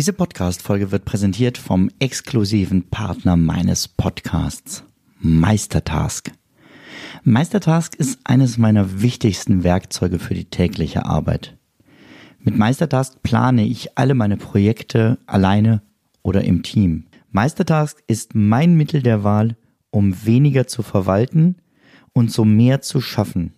Diese Podcast-Folge wird präsentiert vom exklusiven Partner meines Podcasts, Meistertask. Meistertask ist eines meiner wichtigsten Werkzeuge für die tägliche Arbeit. Mit Meistertask plane ich alle meine Projekte alleine oder im Team. Meistertask ist mein Mittel der Wahl, um weniger zu verwalten und so mehr zu schaffen.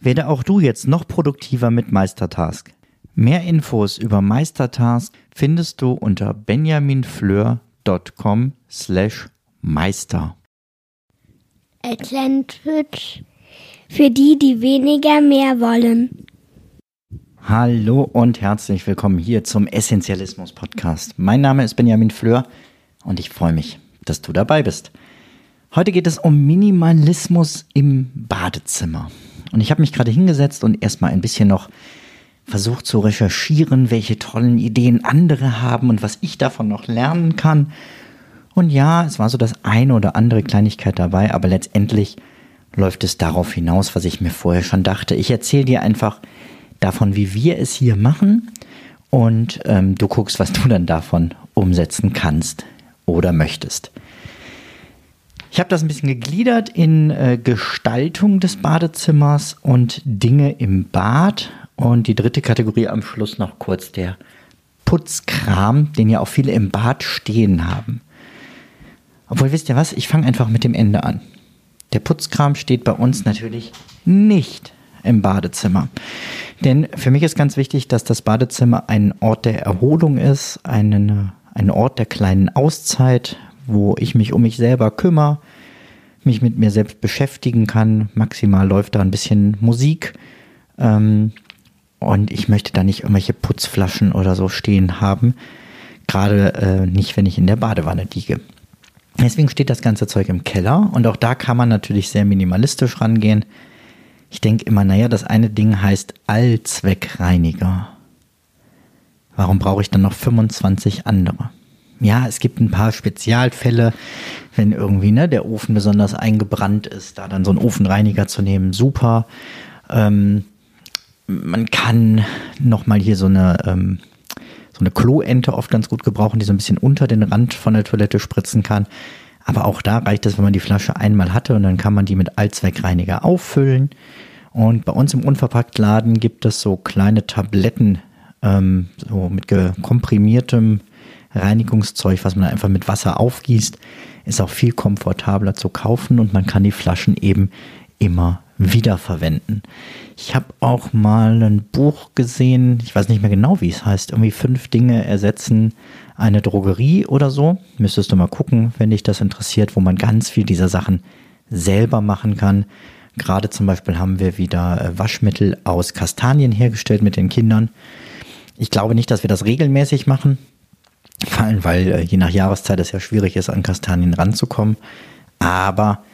Werde auch du jetzt noch produktiver mit Meistertask. Mehr Infos über Meistertask findest du unter benjaminfleur.com slash meister. Atlantic für die, die weniger mehr wollen. Hallo und herzlich willkommen hier zum Essentialismus Podcast. Mein Name ist Benjamin Fleur und ich freue mich, dass du dabei bist. Heute geht es um Minimalismus im Badezimmer. Und ich habe mich gerade hingesetzt und erstmal ein bisschen noch versucht zu recherchieren, welche tollen Ideen andere haben und was ich davon noch lernen kann. Und ja, es war so das eine oder andere Kleinigkeit dabei, aber letztendlich läuft es darauf hinaus, was ich mir vorher schon dachte. Ich erzähle dir einfach davon, wie wir es hier machen und ähm, du guckst, was du dann davon umsetzen kannst oder möchtest. Ich habe das ein bisschen gegliedert in äh, Gestaltung des Badezimmers und Dinge im Bad. Und die dritte Kategorie am Schluss noch kurz der Putzkram, den ja auch viele im Bad stehen haben. Obwohl, wisst ihr was? Ich fange einfach mit dem Ende an. Der Putzkram steht bei uns natürlich nicht im Badezimmer. Denn für mich ist ganz wichtig, dass das Badezimmer ein Ort der Erholung ist, einen, ein Ort der kleinen Auszeit, wo ich mich um mich selber kümmere, mich mit mir selbst beschäftigen kann. Maximal läuft da ein bisschen Musik. Ähm, und ich möchte da nicht irgendwelche Putzflaschen oder so stehen haben. Gerade äh, nicht, wenn ich in der Badewanne liege. Deswegen steht das ganze Zeug im Keller und auch da kann man natürlich sehr minimalistisch rangehen. Ich denke immer, naja, das eine Ding heißt Allzweckreiniger. Warum brauche ich dann noch 25 andere? Ja, es gibt ein paar Spezialfälle, wenn irgendwie ne, der Ofen besonders eingebrannt ist, da dann so einen Ofenreiniger zu nehmen, super. Ähm, man kann nochmal hier so eine, ähm, so eine Kloente oft ganz gut gebrauchen, die so ein bisschen unter den Rand von der Toilette spritzen kann. Aber auch da reicht es, wenn man die Flasche einmal hatte und dann kann man die mit Allzweckreiniger auffüllen. Und bei uns im Unverpacktladen gibt es so kleine Tabletten, ähm, so mit komprimiertem Reinigungszeug, was man einfach mit Wasser aufgießt. Ist auch viel komfortabler zu kaufen und man kann die Flaschen eben immer wiederverwenden. Ich habe auch mal ein Buch gesehen, ich weiß nicht mehr genau, wie es heißt, irgendwie fünf Dinge ersetzen eine Drogerie oder so. Müsstest du mal gucken, wenn dich das interessiert, wo man ganz viel dieser Sachen selber machen kann. Gerade zum Beispiel haben wir wieder äh, Waschmittel aus Kastanien hergestellt mit den Kindern. Ich glaube nicht, dass wir das regelmäßig machen, vor allem weil äh, je nach Jahreszeit es ja schwierig ist, an Kastanien ranzukommen. Aber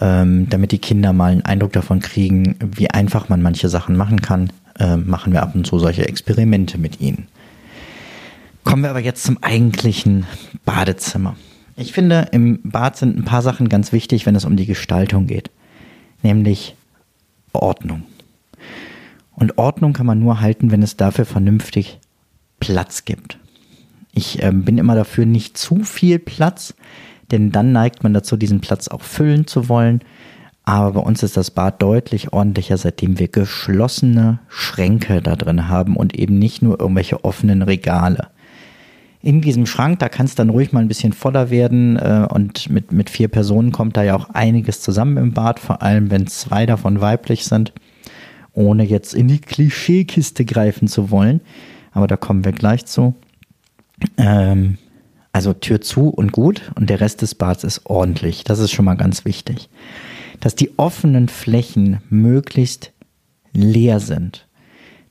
ähm, damit die Kinder mal einen Eindruck davon kriegen, wie einfach man manche Sachen machen kann, äh, machen wir ab und zu solche Experimente mit ihnen. Kommen wir aber jetzt zum eigentlichen Badezimmer. Ich finde, im Bad sind ein paar Sachen ganz wichtig, wenn es um die Gestaltung geht, nämlich Ordnung. Und Ordnung kann man nur halten, wenn es dafür vernünftig Platz gibt. Ich äh, bin immer dafür, nicht zu viel Platz, denn dann neigt man dazu, diesen Platz auch füllen zu wollen. Aber bei uns ist das Bad deutlich ordentlicher, seitdem wir geschlossene Schränke da drin haben und eben nicht nur irgendwelche offenen Regale. In diesem Schrank, da kann es dann ruhig mal ein bisschen voller werden äh, und mit, mit vier Personen kommt da ja auch einiges zusammen im Bad, vor allem wenn zwei davon weiblich sind, ohne jetzt in die Klischeekiste greifen zu wollen. Aber da kommen wir gleich zu. Ähm, also Tür zu und gut und der Rest des Bads ist ordentlich. Das ist schon mal ganz wichtig. Dass die offenen Flächen möglichst leer sind.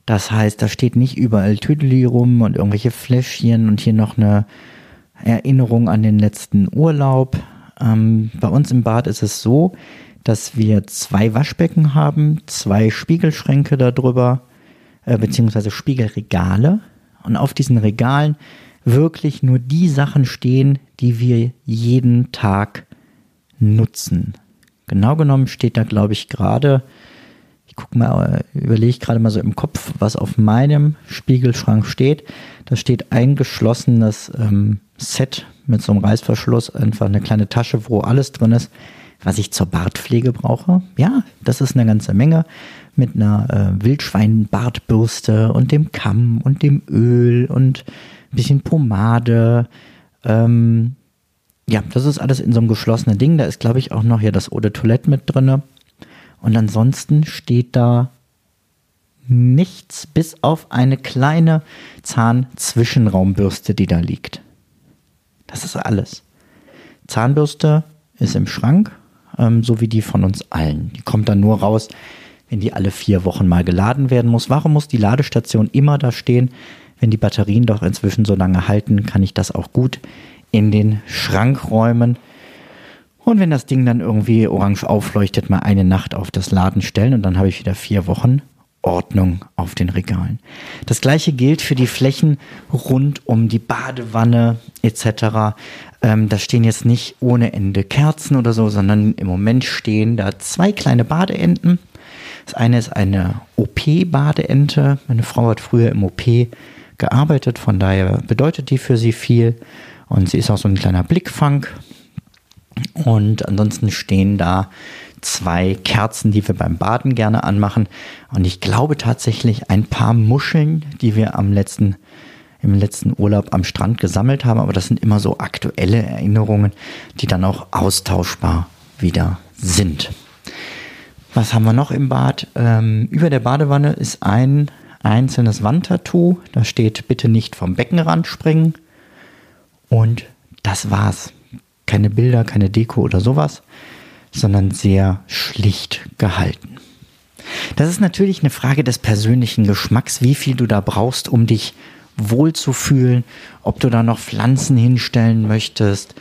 Das heißt, da steht nicht überall Tüdeli rum und irgendwelche Fläschchen und hier noch eine Erinnerung an den letzten Urlaub. Ähm, bei uns im Bad ist es so, dass wir zwei Waschbecken haben, zwei Spiegelschränke darüber, äh, beziehungsweise Spiegelregale. Und auf diesen Regalen wirklich nur die Sachen stehen, die wir jeden Tag nutzen. Genau genommen steht da, glaube ich, gerade, Ich guck mal, überlege gerade mal so im Kopf, was auf meinem Spiegelschrank steht. Da steht ein geschlossenes ähm, Set mit so einem Reißverschluss, einfach eine kleine Tasche, wo alles drin ist, was ich zur Bartpflege brauche. Ja, das ist eine ganze Menge. Mit einer äh, Wildschweinbartbürste und dem Kamm und dem Öl und bisschen Pomade. Ähm, ja, das ist alles in so einem geschlossenen Ding. Da ist, glaube ich, auch noch hier das Eau de Toilette mit drin. Und ansonsten steht da nichts, bis auf eine kleine Zahnzwischenraumbürste, die da liegt. Das ist alles. Zahnbürste ist im Schrank, ähm, so wie die von uns allen. Die kommt dann nur raus, wenn die alle vier Wochen mal geladen werden muss. Warum muss die Ladestation immer da stehen? Wenn die Batterien doch inzwischen so lange halten, kann ich das auch gut in den Schrank räumen. Und wenn das Ding dann irgendwie orange aufleuchtet, mal eine Nacht auf das Laden stellen und dann habe ich wieder vier Wochen Ordnung auf den Regalen. Das gleiche gilt für die Flächen rund um die Badewanne etc. Ähm, da stehen jetzt nicht ohne Ende Kerzen oder so, sondern im Moment stehen da zwei kleine Badeenten. Das eine ist eine OP-Badeente. Meine Frau hat früher im OP gearbeitet, von daher bedeutet die für sie viel. Und sie ist auch so ein kleiner Blickfang. Und ansonsten stehen da zwei Kerzen, die wir beim Baden gerne anmachen. Und ich glaube tatsächlich ein paar Muscheln, die wir am letzten, im letzten Urlaub am Strand gesammelt haben. Aber das sind immer so aktuelle Erinnerungen, die dann auch austauschbar wieder sind. Was haben wir noch im Bad? Ähm, über der Badewanne ist ein einzelnes Wandtattoo. Da steht bitte nicht vom Beckenrand springen. Und das war's. Keine Bilder, keine Deko oder sowas sondern sehr schlicht gehalten. Das ist natürlich eine Frage des persönlichen Geschmacks, wie viel du da brauchst, um dich wohlzufühlen, ob du da noch Pflanzen hinstellen möchtest,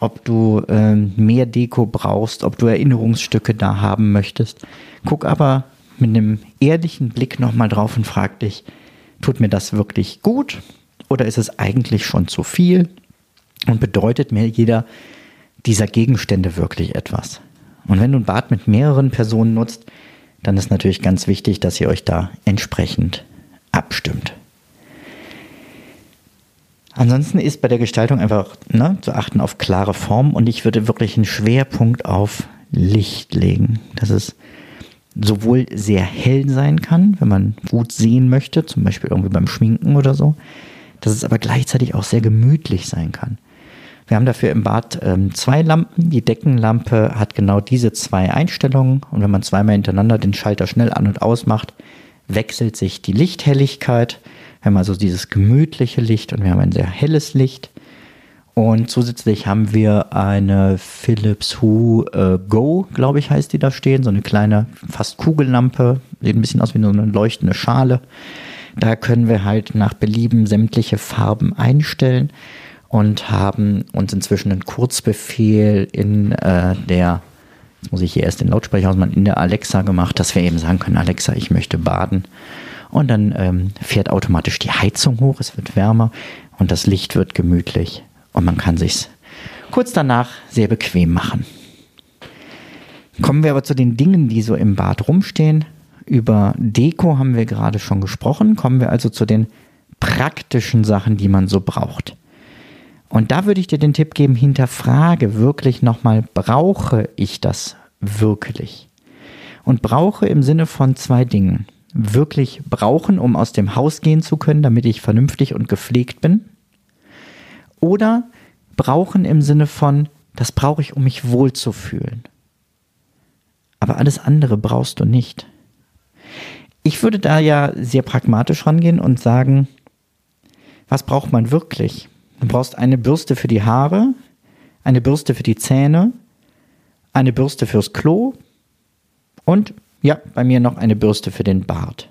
ob du äh, mehr Deko brauchst, ob du Erinnerungsstücke da haben möchtest. Guck aber mit einem ehrlichen Blick nochmal drauf und frag dich, tut mir das wirklich gut oder ist es eigentlich schon zu viel und bedeutet mir jeder dieser Gegenstände wirklich etwas? Und wenn du ein Bad mit mehreren Personen nutzt, dann ist natürlich ganz wichtig, dass ihr euch da entsprechend abstimmt. Ansonsten ist bei der Gestaltung einfach ne, zu achten auf klare Form und ich würde wirklich einen Schwerpunkt auf Licht legen. Dass es sowohl sehr hell sein kann, wenn man gut sehen möchte, zum Beispiel irgendwie beim Schminken oder so, dass es aber gleichzeitig auch sehr gemütlich sein kann. Wir haben dafür im Bad ähm, zwei Lampen. Die Deckenlampe hat genau diese zwei Einstellungen und wenn man zweimal hintereinander den Schalter schnell an und aus macht, wechselt sich die Lichthelligkeit. Wir haben also dieses gemütliche Licht und wir haben ein sehr helles Licht. Und zusätzlich haben wir eine Philips Hue äh, Go, glaube ich, heißt die da stehen. So eine kleine, fast Kugellampe. Sieht ein bisschen aus wie so eine leuchtende Schale. Da können wir halt nach Belieben sämtliche Farben einstellen und haben uns inzwischen einen Kurzbefehl in äh, der, jetzt muss ich hier erst den Lautsprecher ausmachen, in der Alexa gemacht, dass wir eben sagen können, Alexa, ich möchte baden. Und dann ähm, fährt automatisch die Heizung hoch, es wird wärmer und das Licht wird gemütlich und man kann sich's kurz danach sehr bequem machen. Kommen wir aber zu den Dingen, die so im Bad rumstehen. Über Deko haben wir gerade schon gesprochen. Kommen wir also zu den praktischen Sachen, die man so braucht. Und da würde ich dir den Tipp geben, hinterfrage wirklich nochmal, brauche ich das wirklich? Und brauche im Sinne von zwei Dingen. Wirklich brauchen, um aus dem Haus gehen zu können, damit ich vernünftig und gepflegt bin. Oder brauchen im Sinne von, das brauche ich, um mich wohlzufühlen. Aber alles andere brauchst du nicht. Ich würde da ja sehr pragmatisch rangehen und sagen, was braucht man wirklich? Du brauchst eine Bürste für die Haare, eine Bürste für die Zähne, eine Bürste fürs Klo und ja, bei mir noch eine Bürste für den Bart.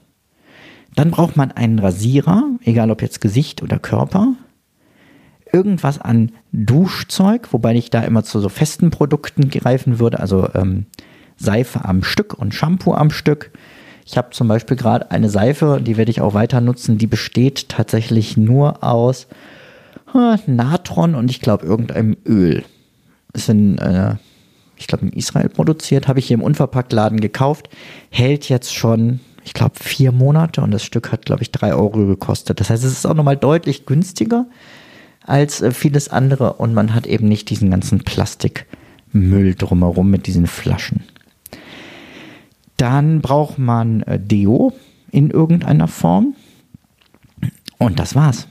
Dann braucht man einen Rasierer, egal ob jetzt Gesicht oder Körper. Irgendwas an Duschzeug, wobei ich da immer zu so festen Produkten greifen würde, also ähm, Seife am Stück und Shampoo am Stück. Ich habe zum Beispiel gerade eine Seife, die werde ich auch weiter nutzen, die besteht tatsächlich nur aus Natron und ich glaube irgendeinem Öl. Es sind, äh, ich glaube in Israel produziert, habe ich hier im Unverpacktladen gekauft, hält jetzt schon, ich glaube, vier Monate und das Stück hat, glaube ich, drei Euro gekostet. Das heißt, es ist auch nochmal deutlich günstiger als äh, vieles andere und man hat eben nicht diesen ganzen Plastikmüll drumherum mit diesen Flaschen. Dann braucht man äh, Deo in irgendeiner Form. Und das war's,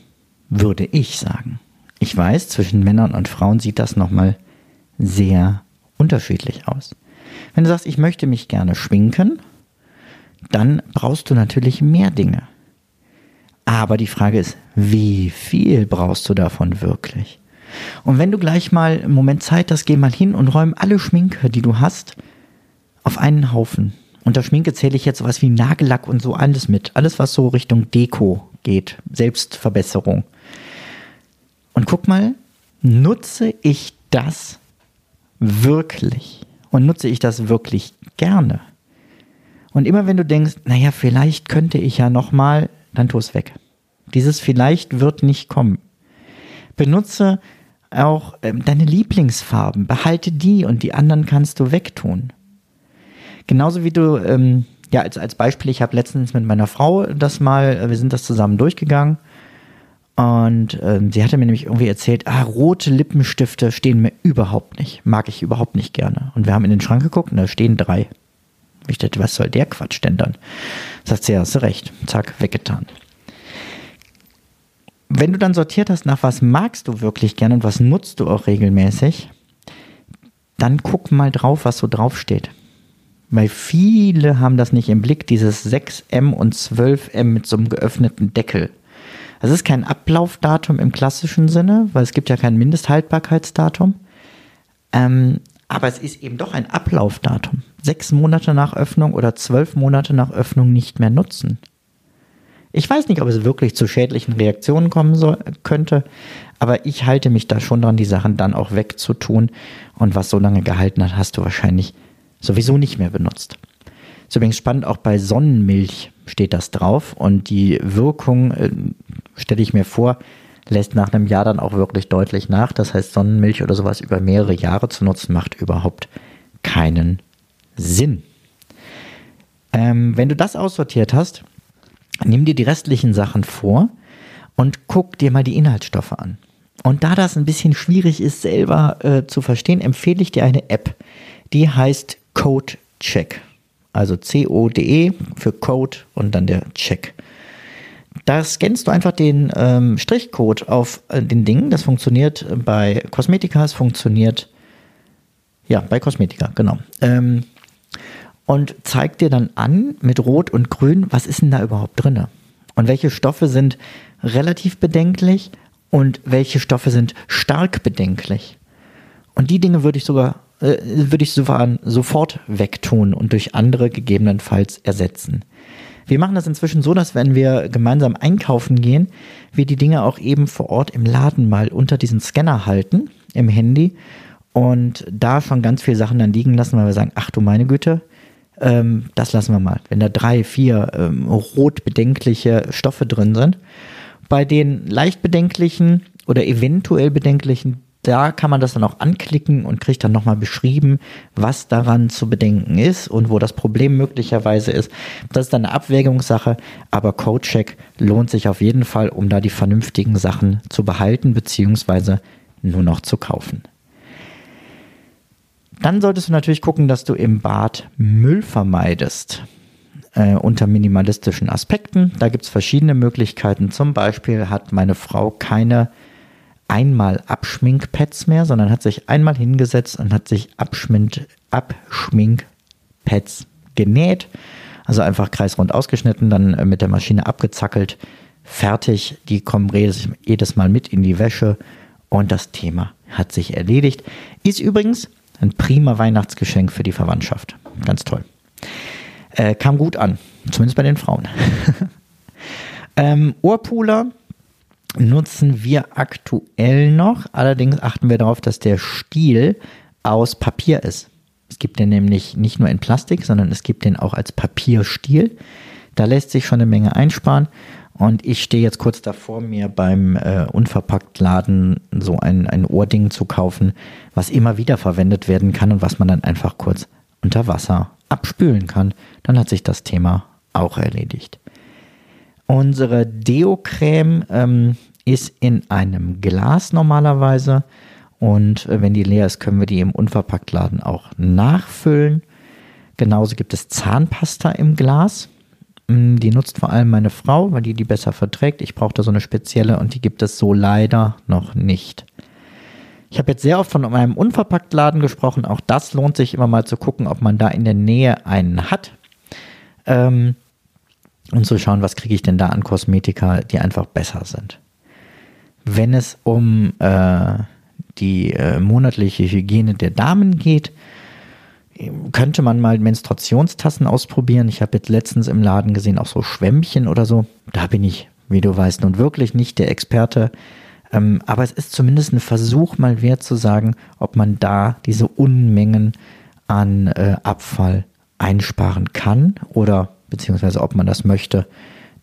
würde ich sagen. Ich weiß, zwischen Männern und Frauen sieht das nochmal sehr unterschiedlich aus. Wenn du sagst, ich möchte mich gerne schminken, dann brauchst du natürlich mehr Dinge. Aber die Frage ist, wie viel brauchst du davon wirklich? Und wenn du gleich mal einen Moment Zeit hast, geh mal hin und räum alle Schminke, die du hast, auf einen Haufen. Unter Schminke zähle ich jetzt sowas wie Nagellack und so alles mit. Alles, was so Richtung Deko geht. Selbstverbesserung. Und guck mal, nutze ich das wirklich? Und nutze ich das wirklich gerne? Und immer wenn du denkst, naja, vielleicht könnte ich ja nochmal, dann tu es weg. Dieses vielleicht wird nicht kommen. Benutze auch ähm, deine Lieblingsfarben, behalte die und die anderen kannst du wegtun. Genauso wie du, ähm, ja, als, als Beispiel, ich habe letztens mit meiner Frau das mal, äh, wir sind das zusammen durchgegangen und ähm, sie hatte mir nämlich irgendwie erzählt, ah, rote Lippenstifte stehen mir überhaupt nicht, mag ich überhaupt nicht gerne. Und wir haben in den Schrank geguckt und da stehen drei. Ich dachte, was soll der Quatsch denn dann? Sagt sie, ja, hast du recht. Zack, weggetan. Wenn du dann sortiert hast, nach was magst du wirklich gerne und was nutzt du auch regelmäßig, dann guck mal drauf, was so draufsteht. Weil viele haben das nicht im Blick, dieses 6M und 12M mit so einem geöffneten Deckel. Das ist kein Ablaufdatum im klassischen Sinne, weil es gibt ja kein Mindesthaltbarkeitsdatum. Ähm, aber es ist eben doch ein Ablaufdatum. Sechs Monate nach Öffnung oder zwölf Monate nach Öffnung nicht mehr nutzen. Ich weiß nicht, ob es wirklich zu schädlichen Reaktionen kommen soll, könnte, aber ich halte mich da schon dran, die Sachen dann auch wegzutun. Und was so lange gehalten hat, hast du wahrscheinlich sowieso nicht mehr benutzt. Ist übrigens spannend, auch bei Sonnenmilch steht das drauf und die Wirkung, äh, stelle ich mir vor, lässt nach einem Jahr dann auch wirklich deutlich nach. Das heißt, Sonnenmilch oder sowas über mehrere Jahre zu nutzen, macht überhaupt keinen Sinn. Ähm, wenn du das aussortiert hast, nimm dir die restlichen Sachen vor und guck dir mal die Inhaltsstoffe an. Und da das ein bisschen schwierig ist, selber äh, zu verstehen, empfehle ich dir eine App, die heißt Code Check. Also C-O-D-E für Code und dann der Check. Da scannst du einfach den ähm, Strichcode auf äh, den Dingen. Das funktioniert bei Kosmetika, es funktioniert ja bei Kosmetika, genau. Ähm, und zeigt dir dann an mit Rot und Grün, was ist denn da überhaupt drin? Und welche Stoffe sind relativ bedenklich und welche Stoffe sind stark bedenklich. Und die Dinge würde ich sogar äh, würde ich sofort wegtun und durch andere gegebenenfalls ersetzen. Wir machen das inzwischen so, dass wenn wir gemeinsam einkaufen gehen, wir die Dinge auch eben vor Ort im Laden mal unter diesen Scanner halten, im Handy, und da schon ganz viele Sachen dann liegen lassen, weil wir sagen, ach du meine Güte, ähm, das lassen wir mal. Wenn da drei, vier ähm, rot bedenkliche Stoffe drin sind, bei den leicht bedenklichen oder eventuell bedenklichen da kann man das dann auch anklicken und kriegt dann nochmal beschrieben, was daran zu bedenken ist und wo das Problem möglicherweise ist. Das ist dann eine Abwägungssache, aber Codecheck lohnt sich auf jeden Fall, um da die vernünftigen Sachen zu behalten bzw. nur noch zu kaufen. Dann solltest du natürlich gucken, dass du im Bad Müll vermeidest. Äh, unter minimalistischen Aspekten. Da gibt es verschiedene Möglichkeiten. Zum Beispiel hat meine Frau keine einmal Abschminkpads mehr, sondern hat sich einmal hingesetzt und hat sich Abschmink, Abschminkpads genäht. Also einfach kreisrund ausgeschnitten, dann äh, mit der Maschine abgezackelt, fertig. Die kommen jedes Mal mit in die Wäsche und das Thema hat sich erledigt. Ist übrigens ein prima Weihnachtsgeschenk für die Verwandtschaft. Ganz toll. Äh, kam gut an, zumindest bei den Frauen. ähm, Ohrpuler nutzen wir aktuell noch. Allerdings achten wir darauf, dass der Stiel aus Papier ist. Es gibt den nämlich nicht nur in Plastik, sondern es gibt den auch als Papierstiel. Da lässt sich schon eine Menge einsparen. Und ich stehe jetzt kurz davor, mir beim äh, Unverpacktladen so ein, ein Ohrding zu kaufen, was immer wieder verwendet werden kann und was man dann einfach kurz unter Wasser abspülen kann. Dann hat sich das Thema auch erledigt. Unsere Deo-Creme ähm, ist in einem Glas normalerweise. Und äh, wenn die leer ist, können wir die im Unverpacktladen auch nachfüllen. Genauso gibt es Zahnpasta im Glas. Mm, die nutzt vor allem meine Frau, weil die die besser verträgt. Ich brauche da so eine spezielle und die gibt es so leider noch nicht. Ich habe jetzt sehr oft von meinem Unverpacktladen gesprochen. Auch das lohnt sich immer mal zu gucken, ob man da in der Nähe einen hat. Ähm, und zu schauen, was kriege ich denn da an Kosmetika, die einfach besser sind. Wenn es um äh, die äh, monatliche Hygiene der Damen geht, könnte man mal Menstruationstassen ausprobieren. Ich habe jetzt letztens im Laden gesehen, auch so Schwämmchen oder so. Da bin ich, wie du weißt, nun wirklich nicht der Experte. Ähm, aber es ist zumindest ein Versuch mal wert zu sagen, ob man da diese Unmengen an äh, Abfall einsparen kann oder beziehungsweise ob man das möchte.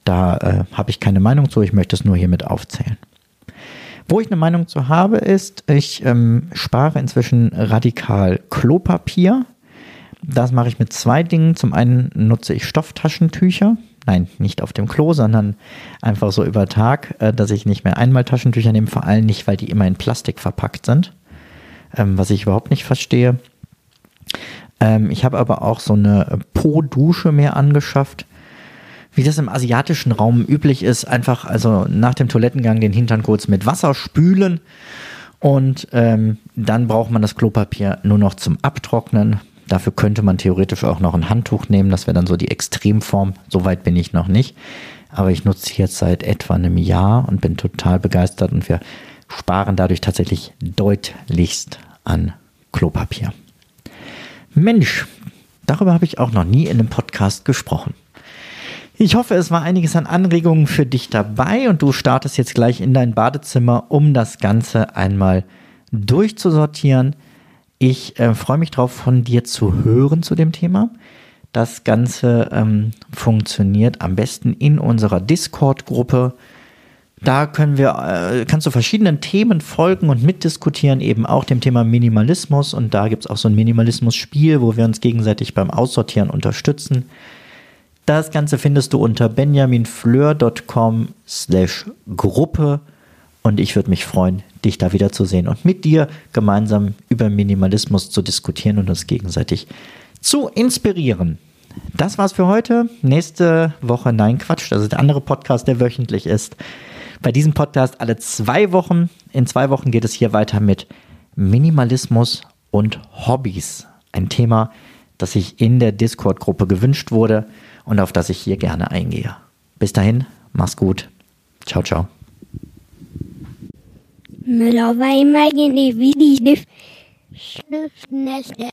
Da äh, habe ich keine Meinung zu, ich möchte es nur hiermit aufzählen. Wo ich eine Meinung zu habe, ist, ich ähm, spare inzwischen radikal Klopapier. Das mache ich mit zwei Dingen. Zum einen nutze ich Stofftaschentücher. Nein, nicht auf dem Klo, sondern einfach so über Tag, äh, dass ich nicht mehr einmal Taschentücher nehme, vor allem nicht, weil die immer in Plastik verpackt sind, ähm, was ich überhaupt nicht verstehe. Ähm, ich habe aber auch so eine Po-Dusche mehr angeschafft wie das im asiatischen Raum üblich ist, einfach also nach dem Toilettengang den Hintern kurz mit Wasser spülen und ähm, dann braucht man das Klopapier nur noch zum Abtrocknen. Dafür könnte man theoretisch auch noch ein Handtuch nehmen, das wäre dann so die Extremform. Soweit bin ich noch nicht. Aber ich nutze jetzt seit etwa einem Jahr und bin total begeistert und wir sparen dadurch tatsächlich deutlichst an Klopapier. Mensch, darüber habe ich auch noch nie in einem Podcast gesprochen. Ich hoffe, es war einiges an Anregungen für dich dabei und du startest jetzt gleich in dein Badezimmer, um das Ganze einmal durchzusortieren. Ich äh, freue mich darauf, von dir zu hören zu dem Thema. Das Ganze ähm, funktioniert am besten in unserer Discord-Gruppe. Da können wir, äh, kannst du verschiedenen Themen folgen und mitdiskutieren, eben auch dem Thema Minimalismus. Und da gibt es auch so ein Minimalismus-Spiel, wo wir uns gegenseitig beim Aussortieren unterstützen. Das Ganze findest du unter benjaminfleur.com slash Gruppe und ich würde mich freuen, dich da wiederzusehen und mit dir gemeinsam über Minimalismus zu diskutieren und uns gegenseitig zu inspirieren. Das war's für heute. Nächste Woche, nein, Quatsch, das ist der andere Podcast, der wöchentlich ist. Bei diesem Podcast alle zwei Wochen. In zwei Wochen geht es hier weiter mit Minimalismus und Hobbys. Ein Thema, das sich in der Discord-Gruppe gewünscht wurde und auf das ich hier gerne eingehe. Bis dahin, mach's gut. Ciao, ciao. Müller war immer in die Schnüffnässe.